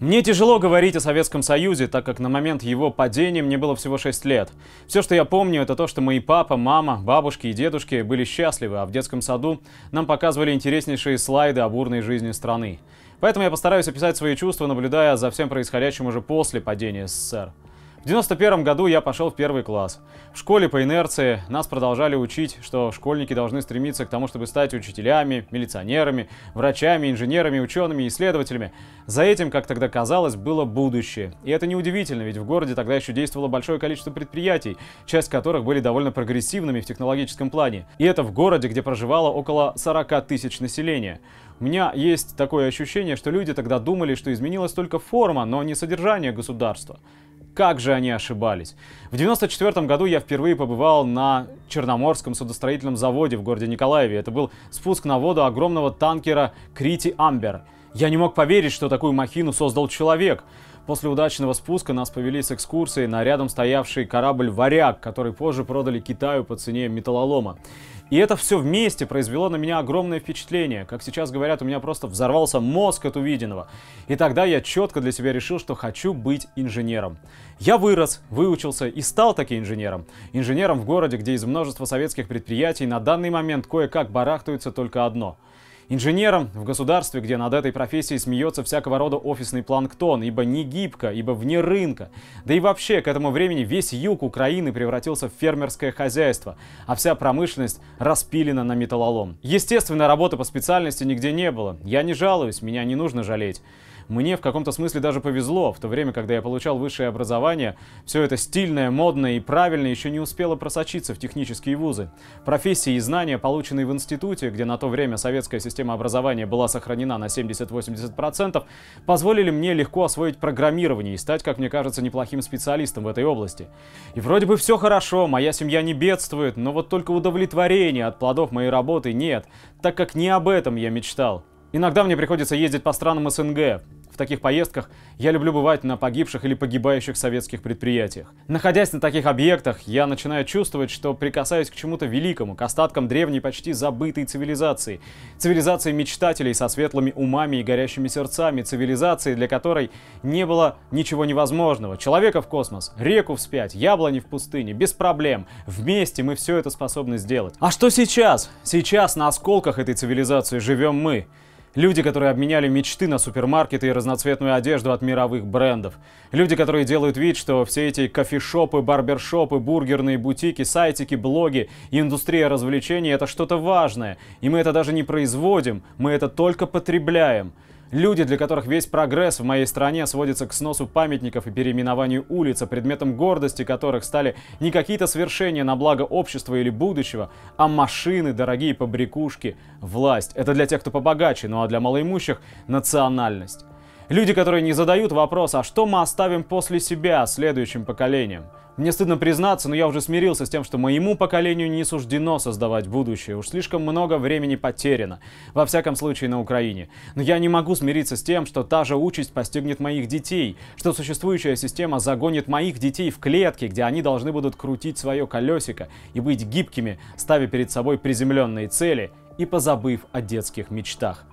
Мне тяжело говорить о Советском Союзе, так как на момент его падения мне было всего 6 лет. Все, что я помню, это то, что мои папа, мама, бабушки и дедушки были счастливы, а в детском саду нам показывали интереснейшие слайды о бурной жизни страны. Поэтому я постараюсь описать свои чувства, наблюдая за всем происходящим уже после падения СССР. В 91 году я пошел в первый класс. В школе по инерции нас продолжали учить, что школьники должны стремиться к тому, чтобы стать учителями, милиционерами, врачами, инженерами, учеными, исследователями. За этим, как тогда казалось, было будущее. И это неудивительно, ведь в городе тогда еще действовало большое количество предприятий, часть которых были довольно прогрессивными в технологическом плане. И это в городе, где проживало около 40 тысяч населения. У меня есть такое ощущение, что люди тогда думали, что изменилась только форма, но не содержание государства. Как же они ошибались. В 1994 году я впервые побывал на Черноморском судостроительном заводе в городе Николаеве. Это был спуск на воду огромного танкера Крити Амбер. Я не мог поверить, что такую махину создал человек. После удачного спуска нас повели с экскурсией на рядом стоявший корабль «Варяг», который позже продали Китаю по цене металлолома. И это все вместе произвело на меня огромное впечатление. Как сейчас говорят, у меня просто взорвался мозг от увиденного. И тогда я четко для себя решил, что хочу быть инженером. Я вырос, выучился и стал таки инженером. Инженером в городе, где из множества советских предприятий на данный момент кое-как барахтаются только одно – Инженером в государстве, где над этой профессией смеется всякого рода офисный планктон, ибо не гибко, ибо вне рынка. Да и вообще, к этому времени весь юг Украины превратился в фермерское хозяйство, а вся промышленность распилена на металлолом. Естественно, работы по специальности нигде не было. Я не жалуюсь, меня не нужно жалеть. Мне в каком-то смысле даже повезло. В то время, когда я получал высшее образование, все это стильное, модное и правильное еще не успело просочиться в технические вузы. Профессии и знания, полученные в институте, где на то время советская система образования была сохранена на 70-80%, позволили мне легко освоить программирование и стать, как мне кажется, неплохим специалистом в этой области. И вроде бы все хорошо, моя семья не бедствует, но вот только удовлетворения от плодов моей работы нет, так как не об этом я мечтал. Иногда мне приходится ездить по странам СНГ. В таких поездках я люблю бывать на погибших или погибающих советских предприятиях. Находясь на таких объектах, я начинаю чувствовать, что прикасаюсь к чему-то великому, к остаткам древней, почти забытой цивилизации. Цивилизации мечтателей со светлыми умами и горящими сердцами, цивилизации, для которой не было ничего невозможного. Человека в космос, реку вспять, яблони в пустыне, без проблем. Вместе мы все это способны сделать. А что сейчас? Сейчас на осколках этой цивилизации живем мы. Люди, которые обменяли мечты на супермаркеты и разноцветную одежду от мировых брендов. Люди, которые делают вид, что все эти кофешопы, барбершопы, бургерные бутики, сайтики, блоги и индустрия развлечений это что-то важное. И мы это даже не производим, мы это только потребляем. Люди, для которых весь прогресс в моей стране сводится к сносу памятников и переименованию улиц, а предметом гордости которых стали не какие-то свершения на благо общества или будущего, а машины, дорогие побрякушки, власть. Это для тех, кто побогаче, ну а для малоимущих – национальность. Люди, которые не задают вопрос, а что мы оставим после себя следующим поколениям? Мне стыдно признаться, но я уже смирился с тем, что моему поколению не суждено создавать будущее. Уж слишком много времени потеряно. Во всяком случае на Украине. Но я не могу смириться с тем, что та же участь постигнет моих детей. Что существующая система загонит моих детей в клетки, где они должны будут крутить свое колесико и быть гибкими, ставя перед собой приземленные цели и позабыв о детских мечтах.